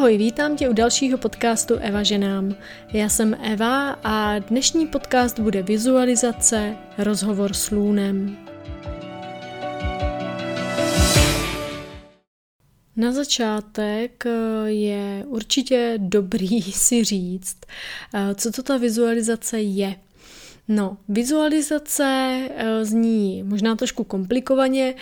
Ahoj, vítám tě u dalšího podcastu Eva ženám. Já jsem Eva a dnešní podcast bude vizualizace, rozhovor s lůnem. Na začátek eh, je určitě dobrý si říct, eh, co to ta vizualizace je. No, vizualizace eh, zní možná trošku komplikovaně.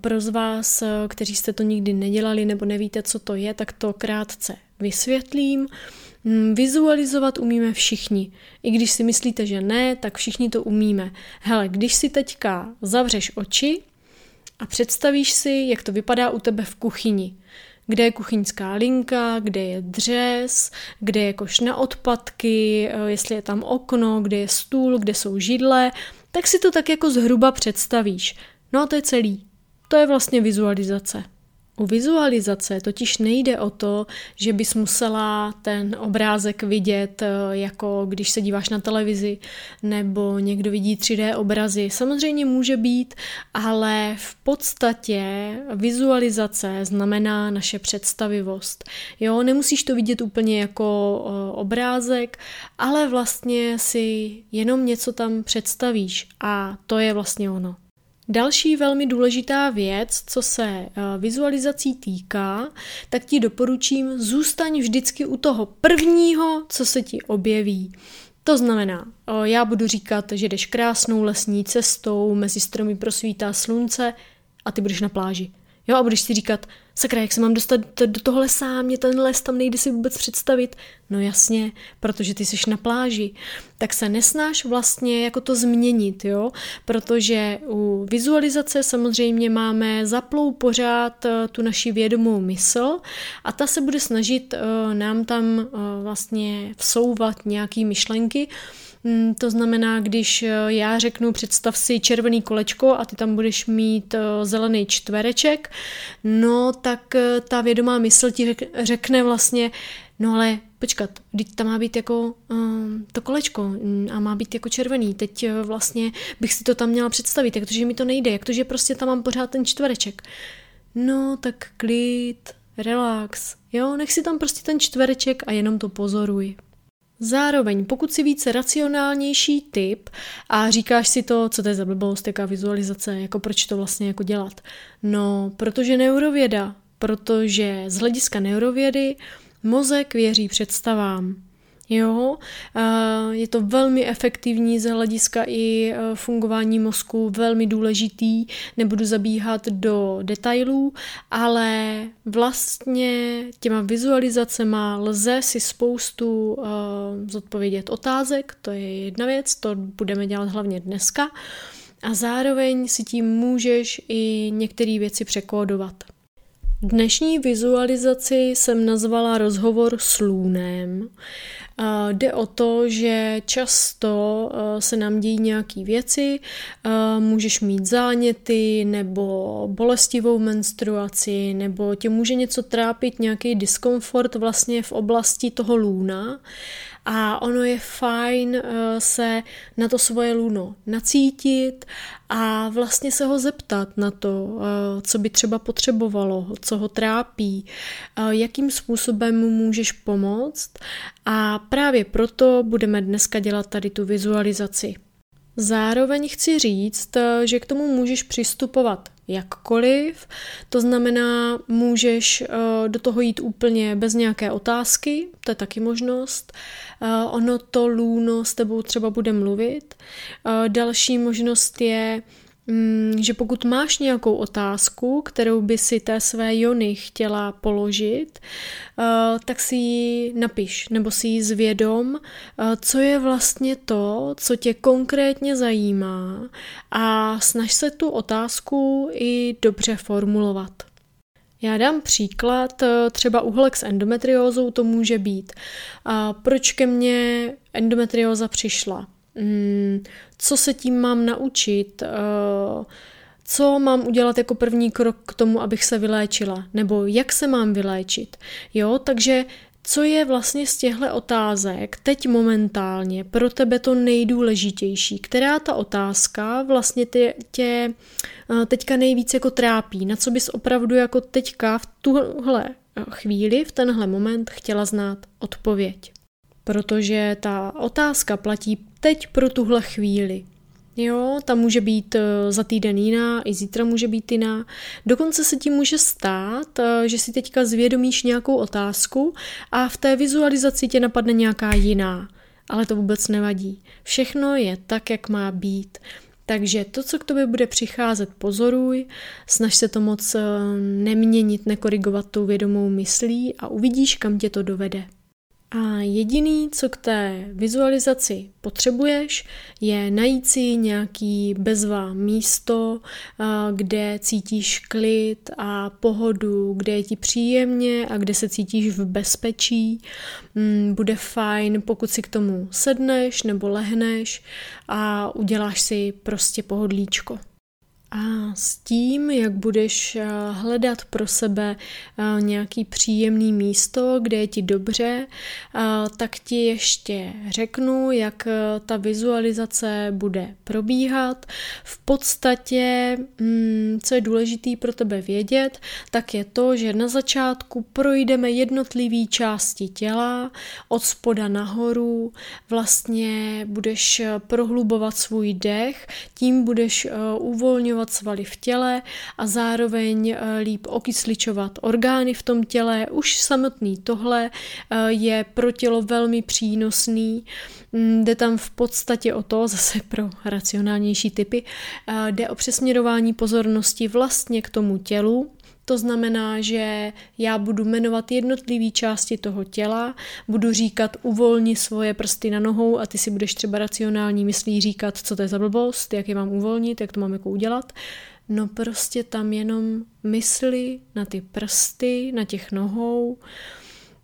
Pro z vás, eh, kteří jste to nikdy nedělali nebo nevíte, co to je, tak to krátce vysvětlím. Mm, vizualizovat umíme všichni. I když si myslíte, že ne, tak všichni to umíme. Hele, když si teďka zavřeš oči a představíš si, jak to vypadá u tebe v kuchyni kde je kuchyňská linka, kde je dřez, kde je koš na odpadky, eh, jestli je tam okno, kde je stůl, kde jsou židle, tak si to tak jako zhruba představíš. No a to je celý. To je vlastně vizualizace. U vizualizace totiž nejde o to, že bys musela ten obrázek vidět, eh, jako když se díváš na televizi, nebo někdo vidí 3D obrazy. Samozřejmě může být, ale v podstatě vizualizace znamená naše představivost. Jo, nemusíš to vidět úplně jako eh, obrázek, ale vlastně si jenom něco tam představíš a to je vlastně ono. Další velmi důležitá věc, co se eh, vizualizací týká, tak ti doporučím, zůstaň vždycky u toho prvního, co se ti objeví. To znamená, eh, já budu říkat, že jdeš krásnou lesní cestou, mezi stromy prosvítá slunce a ty budeš na pláži. Jo, a budeš si říkat, sakra, jak se mám dostat do toho lesa, mě ten les tam nejde si vůbec představit. No jasně, protože ty jsi na pláži. Tak se nesnáš vlastně jako to změnit, jo, protože u vizualizace samozřejmě máme zaplou pořád eh, tu naši vědomou mysl a ta se bude snažit uh, nám tam uh, vlastně vsouvat nějaký myšlenky, to znamená, když eh, já řeknu, představ si červený kolečko a ty tam budeš mít eh, zelený čtvereček, no tak eh, ta vědomá mysl ti řekne vlastně, no ale počkat, teď tam má být jako um, to kolečko mm, a má být jako červený. Teď vlastně bych si to tam měla představit, jak to, že mi to nejde, jak to, že prostě tam mám pořád ten čtvereček. No tak klid, relax, jo, nech si tam prostě ten čtvereček a jenom to pozoruj. Zároveň, pokud si více racionálnější typ a říkáš si to, co to je za blbost, jaká vizualizace, jako proč to vlastně jako dělat. No, protože neurověda, protože z hlediska neurovědy mozek věří představám. Jo, je to velmi efektivní z hlediska i e, fungování mozku, velmi důležitý, nebudu zabíhat do detailů, ale vlastně těma vizualizacema lze si spoustu e, zodpovědět otázek, to je jedna věc, to budeme dělat hlavně dneska, a zároveň si tím můžeš i některé věci překódovat. Dnešní vizualizaci jsem nazvala rozhovor s lůnem. Jde o to, že často se nám dějí nějaké věci, můžeš mít záněty nebo bolestivou menstruaci, nebo tě může něco trápit, nějaký diskomfort vlastně v oblasti toho lůna. A ono je fajn se na to svoje luno nacítit a vlastně se ho zeptat na to, co by třeba potřebovalo, co ho trápí, jakým způsobem mu můžeš pomoct. A právě proto budeme dneska dělat tady tu vizualizaci. Zároveň chci říct, že k tomu můžeš přistupovat jakkoliv, to znamená, můžeš eh, do toho jít úplně bez nějaké otázky, to je taky možnost. Eh, ono to lůno s tebou třeba bude mluvit. Eh, další možnost je, že pokud máš nějakou otázku, kterou by si té své Jony chtěla položit, eh, tak si ji napiš nebo si ji zvědom, eh, co je vlastně to, co tě konkrétně zajímá a snaž se tu otázku i dobře formulovat. Já dám příklad, eh, třeba uhlek s endometriózou to může být. Proč ke mně endometrióza přišla? Mm, co se tím mám naučit, eh, co mám udělat jako první krok k tomu, abych se vyléčila, nebo jak se mám vyléčit. Jo, takže co je vlastně z těchto otázek teď momentálně pro tebe to nejdůležitější? Která ta otázka vlastně tě, tě eh, teďka nejvíc jako trápí? Na co bys opravdu jako teďka v tuhle chvíli, v tenhle moment chtěla znát odpověď. Protože ta otázka platí teď pro tuhle chvíli. Jo, ta může být eh, za týden jiná, i zítra může být jiná. Dokonce se ti může stát, eh, že si teďka zvědomíš nějakou otázku a v té vizualizaci tě napadne nějaká jiná. Ale to vůbec nevadí. Všechno je tak, jak má být. Takže to, co k tobě bude přicházet, pozoruj, snaž se to moc eh, neměnit, nekorigovat tou vědomou myslí a uvidíš, kam tě to dovede. A jediný, co k té vizualizaci potřebuješ, je najít si nějaký bezvá místo, kde cítíš klid a pohodu, kde je ti příjemně a kde se cítíš v bezpečí. Mm, bude fajn, pokud si k tomu sedneš nebo lehneš a uděláš si prostě pohodlíčko. A s tím, jak budeš eh, hledat pro sebe eh, nějaký příjemný místo, kde je ti dobře, eh, tak ti ještě řeknu, jak ta vizualizace bude probíhat. V podstatě, mm, co je důležité pro tebe vědět, tak je to, že na začátku projdeme jednotlivé části těla, od spoda nahoru, vlastně budeš prohlubovat svůj dech, tím budeš uvolňovat uvolňovat svaly v těle a zároveň eh, líp okysličovat orgány v tom těle. Už samotný tohle eh, je pro tělo velmi přínosný. Mm, jde tam v podstatě o to, zase pro racionálnější typy, eh, jde o přesměrování pozornosti vlastně k tomu tělu, to znamená, že já budu jmenovat jednotlivé části toho těla, budu říkat uvolni svoje prsty na nohou a ty si budeš třeba racionální myslí říkat, co to je za blbost, jak je mám uvolnit, jak to mám jako udělat. No prostě tam jenom mysli na ty prsty, na těch nohou,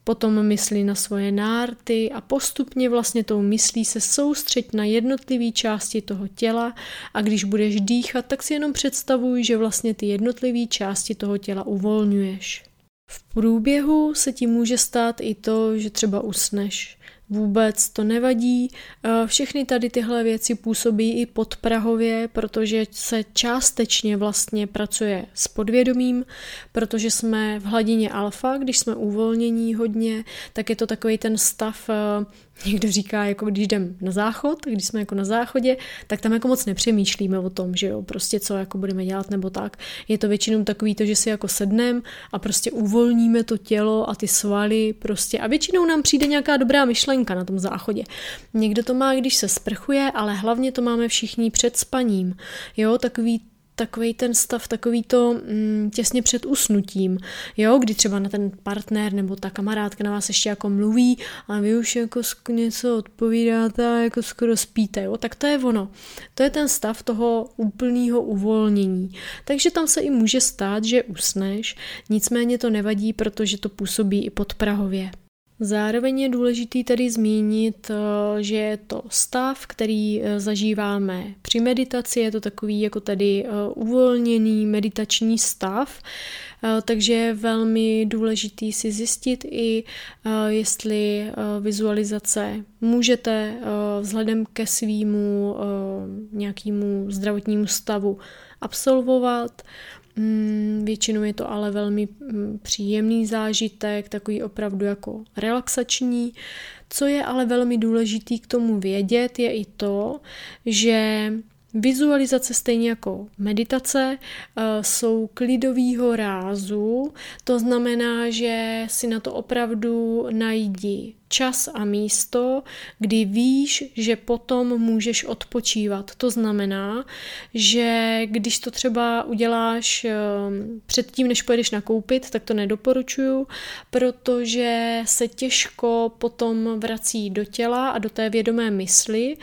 potom myslí na svoje nárty a postupně vlastně tou myslí se soustřeď na jednotlivé části toho těla a když budeš dýchat, tak si jenom představuj, že vlastně ty jednotlivé části toho těla uvolňuješ. V průběhu se ti může stát i to, že třeba usneš. Vůbec to nevadí. Eh, všechny tady tyhle věci působí i podprahově, protože se částečně vlastně pracuje s podvědomím, protože jsme v hladině alfa, když jsme uvolnění hodně, tak je to takový ten stav eh, někdo říká, jako když jdem na záchod, když jsme jako na záchodě, tak tam jako moc nepřemýšlíme o tom, že jo, prostě co jako budeme dělat nebo tak. Je to většinou takový to, že si jako sednem a prostě uvolníme to tělo a ty svaly prostě a většinou nám přijde nějaká dobrá myšlenka na tom záchodě. Někdo to má, když se sprchuje, ale hlavně to máme všichni před spaním. Jo, takový takový ten stav, takový to mm, těsně před usnutím, jo, kdy třeba na ten partner nebo ta kamarádka na vás ještě jako mluví a vy už jako něco odpovídáte a jako skoro spíte, jo, tak to je ono. To je ten stav toho úplného uvolnění. Takže tam se i může stát, že usneš, nicméně to nevadí, protože to působí i podprahově. Zároveň je důležitý tady zmínit, eh, že je to stav, který eh, zažíváme při meditaci, je to takový jako tady eh, uvolněný meditační stav, takže je velmi důležitý si zjistit i, jestli vizualizace můžete vzhledem ke svýmu nějakému zdravotnímu stavu absolvovat. Mm, většinou je to ale velmi mm, příjemný zážitek, takový opravdu jako relaxační. Co je ale velmi důležitý k tomu vědět, je i to, že Vizualizace stejně jako meditace eh, jsou klidovýho rázu, to znamená, že si na to opravdu najdi čas a místo, kdy víš, že potom můžeš odpočívat. To znamená, že když to třeba uděláš ehm, předtím, než pojedeš nakoupit, tak to nedoporučuju, protože se těžko potom vrací do těla a do té vědomé mysli,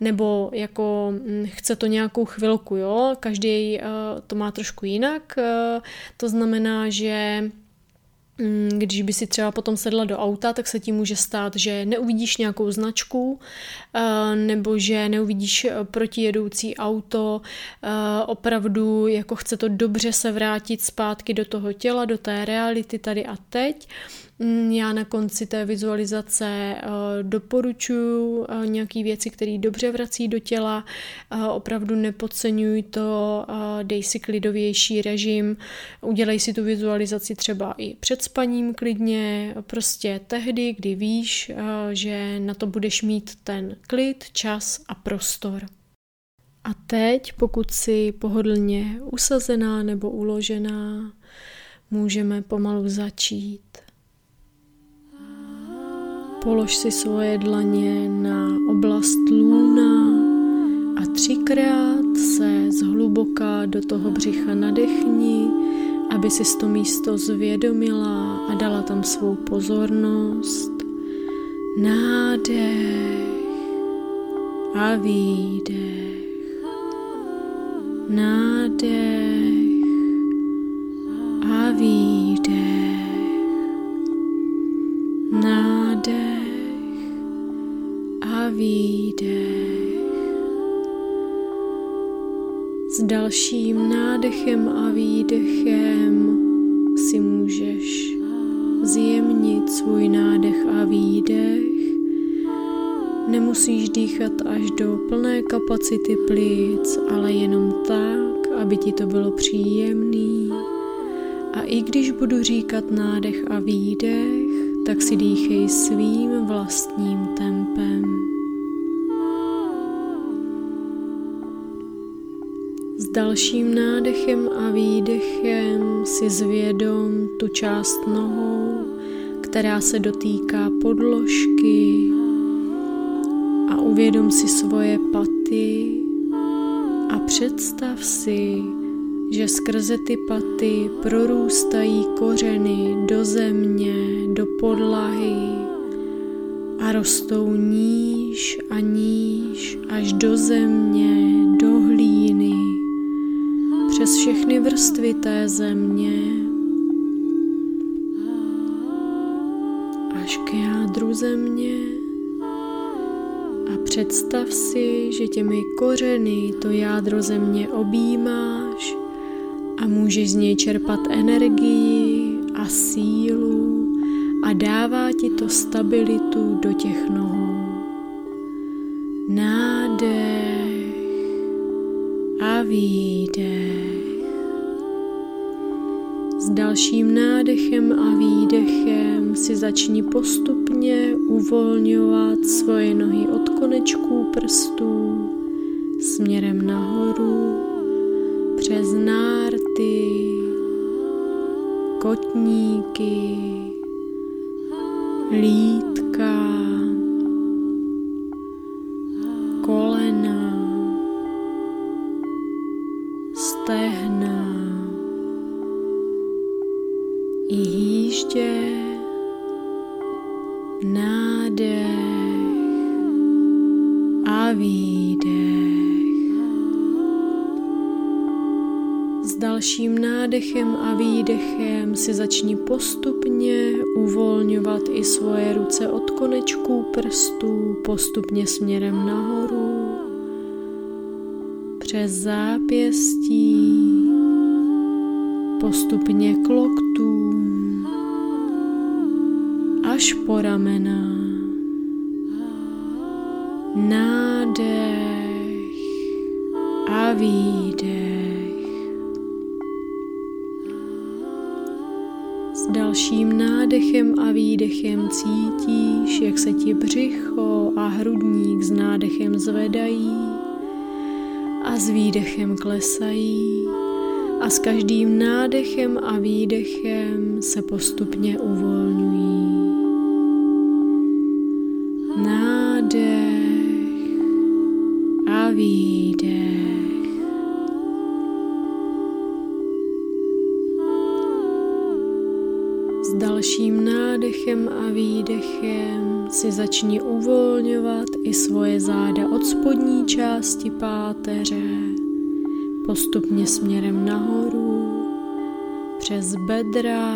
nebo jako hm, chce to nějakou chvilku, jo, každý eh, to má trošku jinak, eh, to znamená, že když by si třeba potom sedla do auta, tak se ti může stát, že neuvidíš nějakou značku eh, nebo že neuvidíš eh, protijedoucí auto, eh, opravdu jako chce to dobře se vrátit zpátky do toho těla, do té reality tady a teď. Mm, já na konci té vizualizace eh, doporučuji eh, nějaké věci, které dobře vrací do těla. Eh, opravdu nepodceňuj to, dej si klidovější režim, udělej si tu vizualizaci třeba i před spaním klidně, prostě tehdy, kdy víš, že na to budeš mít ten klid, čas a prostor. A teď, pokud si pohodlně usazená nebo uložená, můžeme pomalu začít. Polož si svoje dlaně na oblast lůna a třikrát se zhluboka do toho břicha nadechni, aby si to místo zvědomila a dala tam svou pozornost. Nádech a výdech. Nádech výdech. S dalším nádechem a výdechem si můžeš zjemnit svůj nádech a výdech. Nemusíš dýchat až do plné kapacity plic, ale jenom tak, aby ti to bylo příjemný. A i když budu říkat nádech a výdech, tak si dýchej svým vlastním tempem. S dalším nádechem a výdechem si zvědom tu část nohou, která se dotýká podložky a uvědom si svoje paty a představ si, že skrze ty paty prorůstají kořeny do země, do podlahy a rostou níž a níž až do země, do přes všechny vrstvy té země, až k jádru země. A představ si, že těmi kořeny to jádro země objímáš a můžeš z něj čerpat energii a sílu a dává ti to stabilitu do těch nohou. Nádech a výdech. S dalším nádechem a výdechem si začni postupně uvolňovat svoje nohy od konečků prstů směrem nahoru přes nárty, kotníky, lítka, si začni postupně uvolňovat i svoje ruce od konečků prstů postupně směrem nahoru, přes zápěstí, postupně k loktům, až po ramena. Nádech a výdech. Dalším nádechem a výdechem cítíš, jak se ti břicho a hrudník s nádechem zvedají a s výdechem klesají a s každým nádechem a výdechem se postupně uvolňují. Nádech a výdech. Nádechem a výdechem si začni uvolňovat i svoje záda od spodní části páteře, postupně směrem nahoru, přes bedra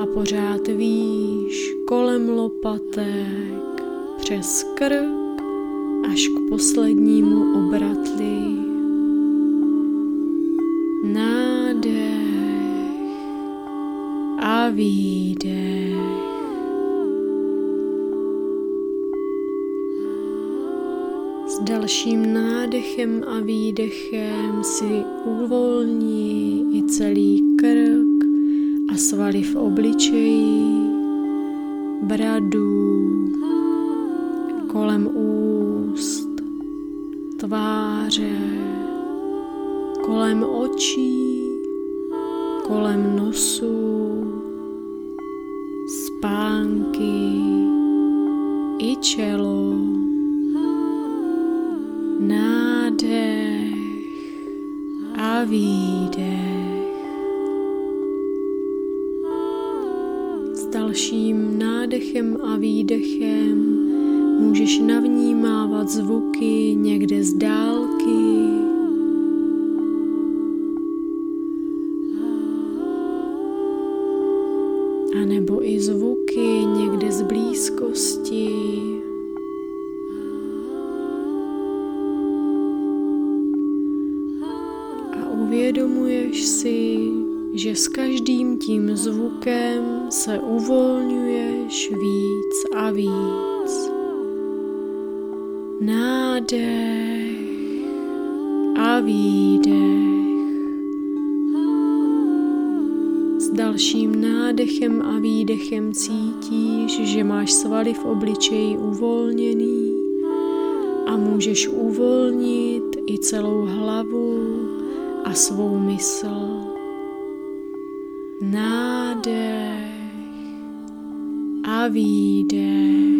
a pořád výš kolem lopatek, přes krk až k poslednímu obratli. Nádech výdech. S dalším nádechem a výdechem si uvolní i celý krk a svaly v obličeji, bradu, kolem úst, tváře, kolem očí, kolem nosu spánky i čelo. Nádech a výdech. S dalším nádechem a výdechem můžeš navnímávat zvuky někde z dálky. A nebo i zvuky někde z blízkosti. uvědomuješ si, že s každým tím zvukem se uvolňuješ víc a víc. Nádech a výdech. S dalším nádechem a výdechem cítíš, že máš svaly v obličeji uvolněný a můžeš uvolnit i celou hlavu a svou mysl. Nádech a výdech.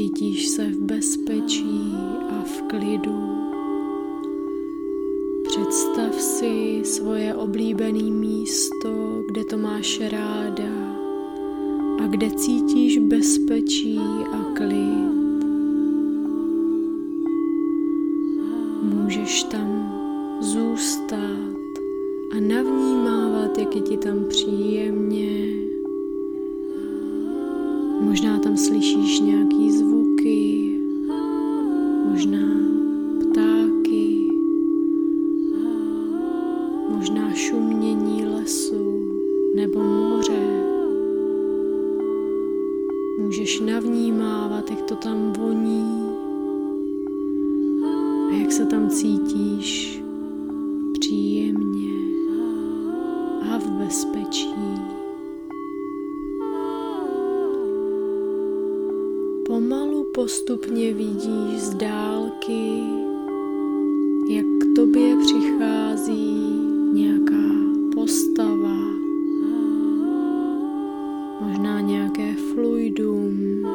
Cítíš se v bezpečí a v klidu. Představ si svoje oblíbené místo, kde to máš ráda a kde cítíš bezpečí a klid. Můžeš tam zůstat a navnímávat, jak je ti tam příjemně. Možná tam slyšíš nějaký zvuky, možná ptáky, možná šumění lesu nebo moře. Můžeš navnímávat, jak to tam voní a jak se tam cítíš příjemně a v bezpečí. Postupně vidíš z dálky, jak k tobě přichází nějaká postava, možná nějaké fluidum.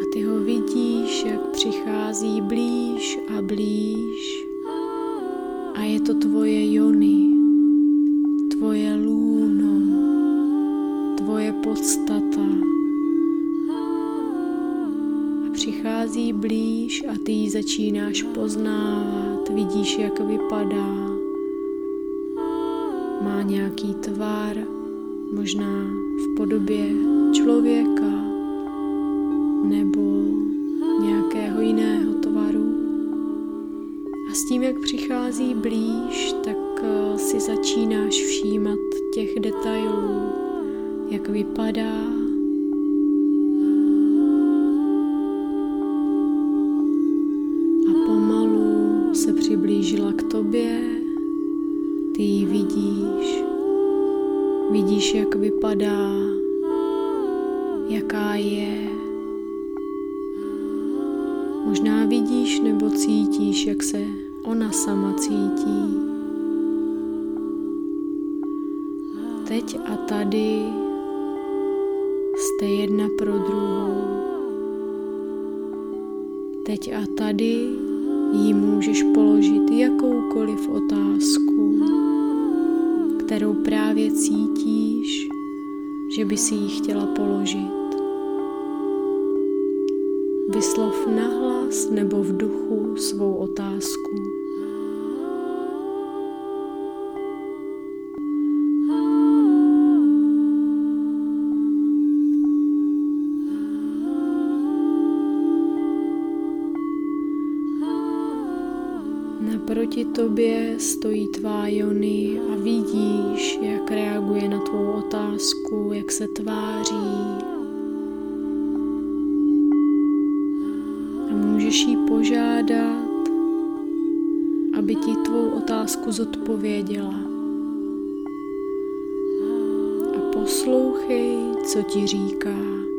A ty ho vidíš, jak přichází blíž a blíž. A je to tvoje jony, tvoje lůno, tvoje podstata. Přichází blíž a ty ji začínáš poznávat, vidíš, jak vypadá má nějaký tvar, možná v podobě člověka nebo nějakého jiného tvaru. A s tím, jak přichází blíž, tak eh, si začínáš všímat těch detailů, jak vypadá, přiblížila k tobě ty ji vidíš, vidíš, jak vypadá, jaká je. Možná vidíš nebo cítíš, jak se ona sama cítí. Teď a tady jste jedna pro druhou. Teď a tady jí můžeš položit jakoukoliv otázku, kterou právě cítíš, že by si ji chtěla položit. Vyslov nahlas nebo v duchu svou otázku. Naproti tobě stojí tvá Jony a vidíš, jak reaguje na tvou otázku, jak se tváří. A můžeš jí požádat, aby ti tvou otázku zodpověděla. A poslouchej, co ti říká.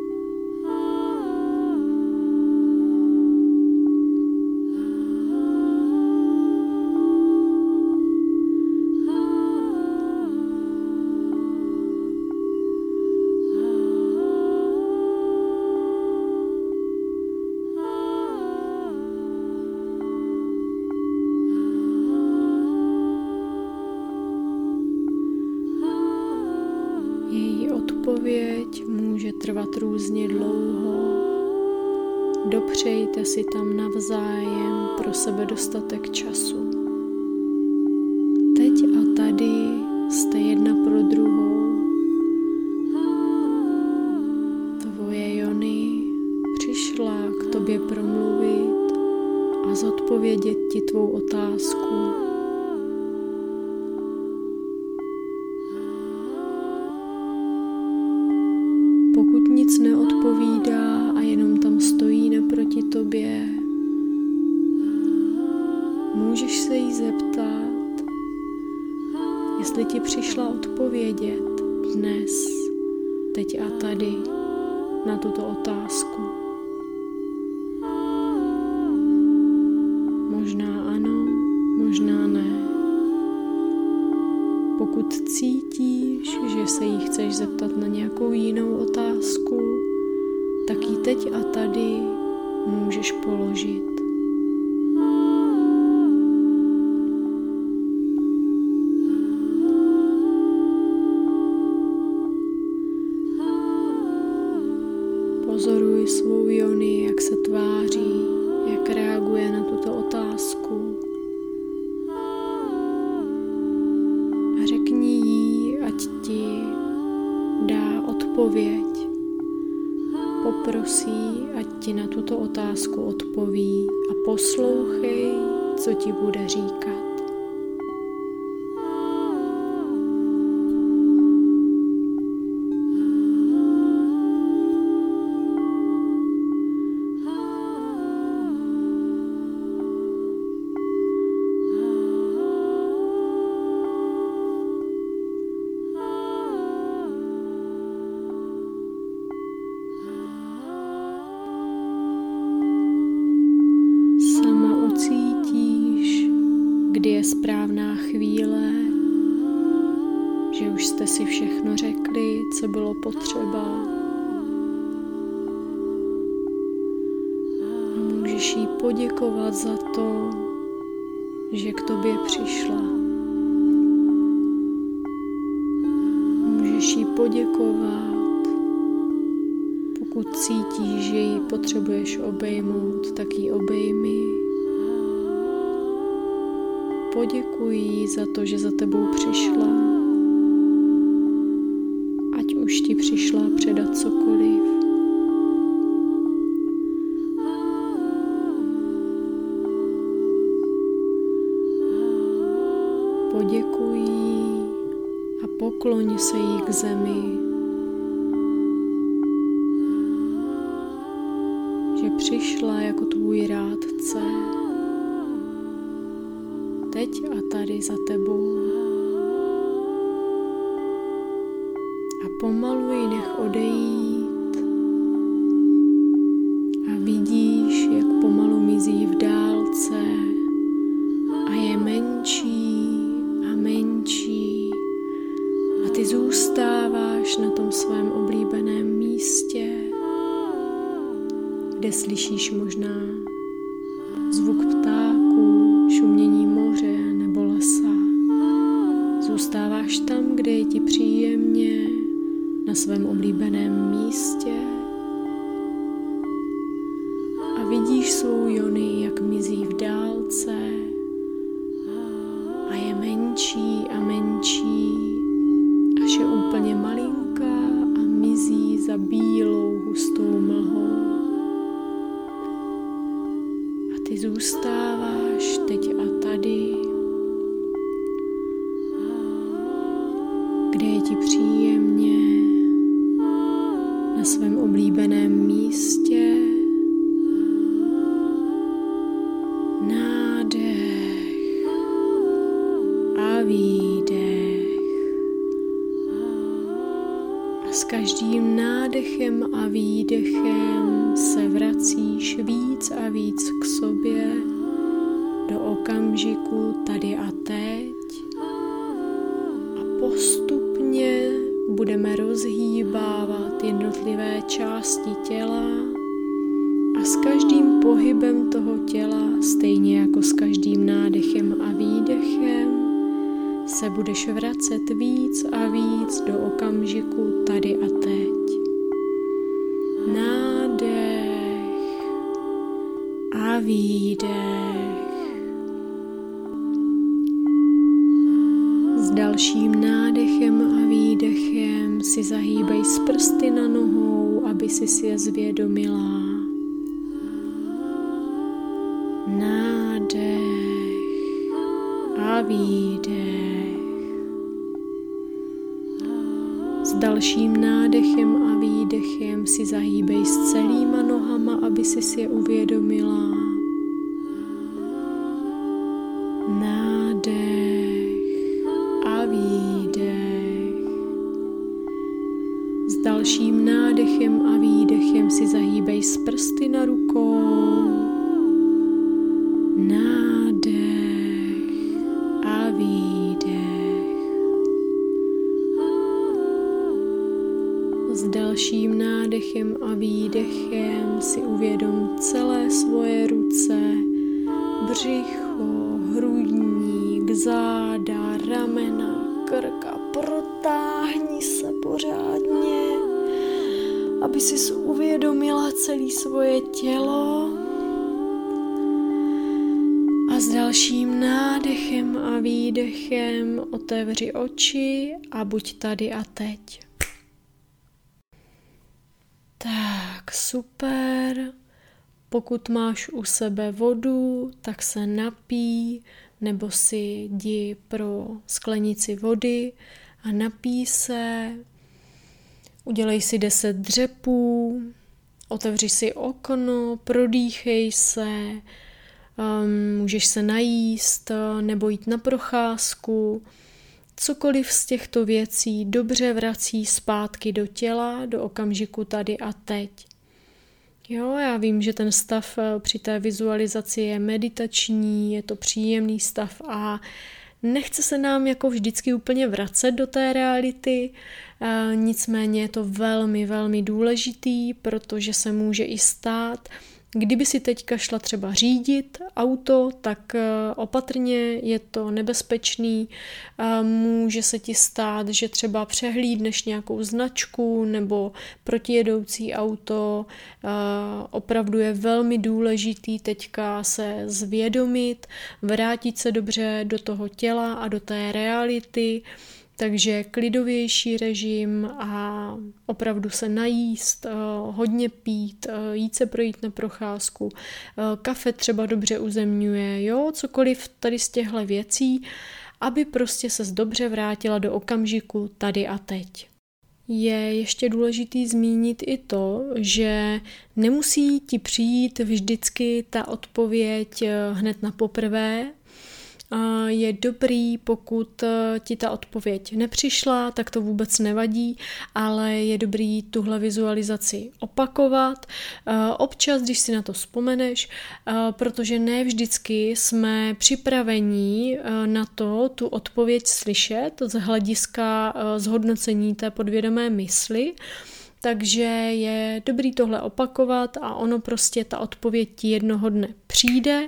A zodpovědět ti tvou otázku. Svou Jony, jak se tváří, jak reaguje na tuto otázku. odpověď. Poprosí, ať ti na tuto otázku odpoví a poslouchej, co ti bude říkat. Můžeš jí poděkovat za to, že k tobě přišla. Můžeš jí poděkovat, pokud cítíš, že ji potřebuješ obejmout, tak ji obejmi poděkuji za to, že za tebou přišla. Už ti přišla předat cokoliv. Poděkuji a pokloň se jí k zemi. A pomalu ji nech odejít. A vidíš, jak pomalu mizí v dálce a je menší a menší. A ty zůstáváš na tom svém oblíbeném místě, kde slyšíš možná zvuk ptáků, šumění moře nebo lesa. Zůstáváš tam, kde je ti příjemně, na svém oblíbeném místě. A vidíš svou Jony, jak mizí v dálce. A je menší a menší, až je úplně malinká a mizí za bílou hustou mlhou. A ty zůstáváš teď a tady, kde je ti příjemně na svém oblíbeném místě. Nádech a výdech. A s každým nádechem a výdechem se vracíš víc a víc k sobě do okamžiku tady a teď a postupně budeme rozhýbávat jednotlivé části těla a s každým pohybem toho těla, stejně jako s každým nádechem a výdechem, se budeš vracet víc a víc do okamžiku tady a teď. Nádech a výdech. Dalším nádechem a výdechem si zahýbej z prsty na nohou, aby si si je zvědomila. Nádech a výdech. S dalším nádechem a výdechem si zahýbej s celýma nohama, aby si si je uvědomila. Záda, ramena, krka, protáhni se pořádně aby si uvědomila celé svoje tělo a s dalším nádechem a výdechem otevři oči a buď tady a teď. Tak, super. Pokud máš u sebe vodu, tak se napí, nebo si jdi pro sklenici vody a napí se, Udělej si deset dřepů, otevři si okno, prodýchej se, um, můžeš se najíst nebo jít na procházku. Cokoliv z těchto věcí dobře vrací zpátky do těla, do okamžiku tady a teď. Jo, já vím, že ten stav eh, při té vizualizaci je meditační, je to příjemný stav a Nechce se nám jako vždycky úplně vracet do té reality, eh, nicméně je to velmi, velmi důležitý, protože se může i stát, Kdyby si teďka šla třeba řídit auto, tak eh, opatrně je to nebezpečný. Eh, může se ti stát, že třeba přehlídneš nějakou značku nebo protijedoucí auto. Eh, opravdu je velmi důležitý teďka se zvědomit, vrátit se dobře do toho těla a do té reality takže klidovější režim a opravdu se najíst, eh, hodně pít, eh, jít se projít na procházku, eh, kafe třeba dobře uzemňuje, jo, cokoliv tady z těchto věcí, aby prostě se dobře vrátila do okamžiku tady a teď. Je ještě důležitý zmínit i to, že nemusí ti přijít vždycky ta odpověď hned na poprvé, je dobrý, pokud eh, ti ta odpověď nepřišla, tak to vůbec nevadí, ale je dobrý tuhle vizualizaci opakovat. Eh, občas, když si na to vzpomeneš, eh, protože ne vždycky jsme připravení na to tu odpověď slyšet z hlediska zhodnocení té podvědomé mysli. Takže je dobrý tohle opakovat a ono prostě ta odpověď ti jednoho dne přijde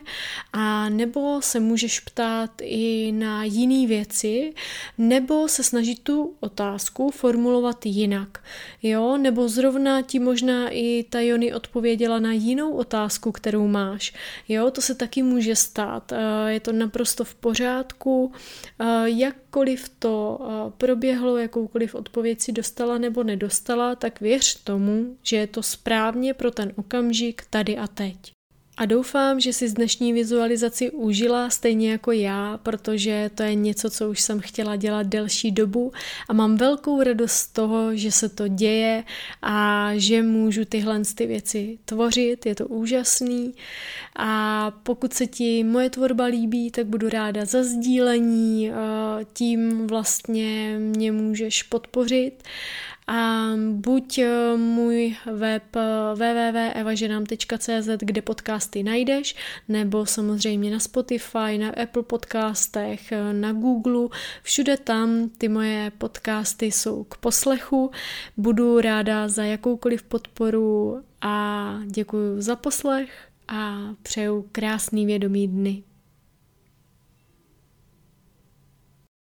a nebo se můžeš ptát i na jiné věci, nebo se snažit tu otázku formulovat jinak. Jo, nebo zrovna ti možná i ta Jony odpověděla na jinou otázku, kterou máš. Jo, to se taky může stát. Eh, je to naprosto v pořádku. Eh, jakkoliv to eh, proběhlo, jakoukoliv odpověď si dostala nebo nedostala, tak věř tomu, že je to správně pro ten okamžik tady a teď. A doufám, že si z dnešní vizualizaci užila stejně jako já, protože to je něco, co už jsem chtěla dělat delší dobu a mám velkou radost z toho, že se to děje a že můžu tyhle ty věci tvořit, je to úžasný. A pokud se ti moje tvorba líbí, tak budu ráda za sdílení, tím vlastně mě můžeš podpořit a buď eh, můj web eh, www.evaženám.cz, kde podcasty najdeš, nebo samozřejmě na Spotify, na Apple podcastech, eh, na Google, všude tam ty moje podcasty jsou k poslechu. Budu ráda za jakoukoliv podporu a děkuji za poslech a přeju krásný vědomý dny.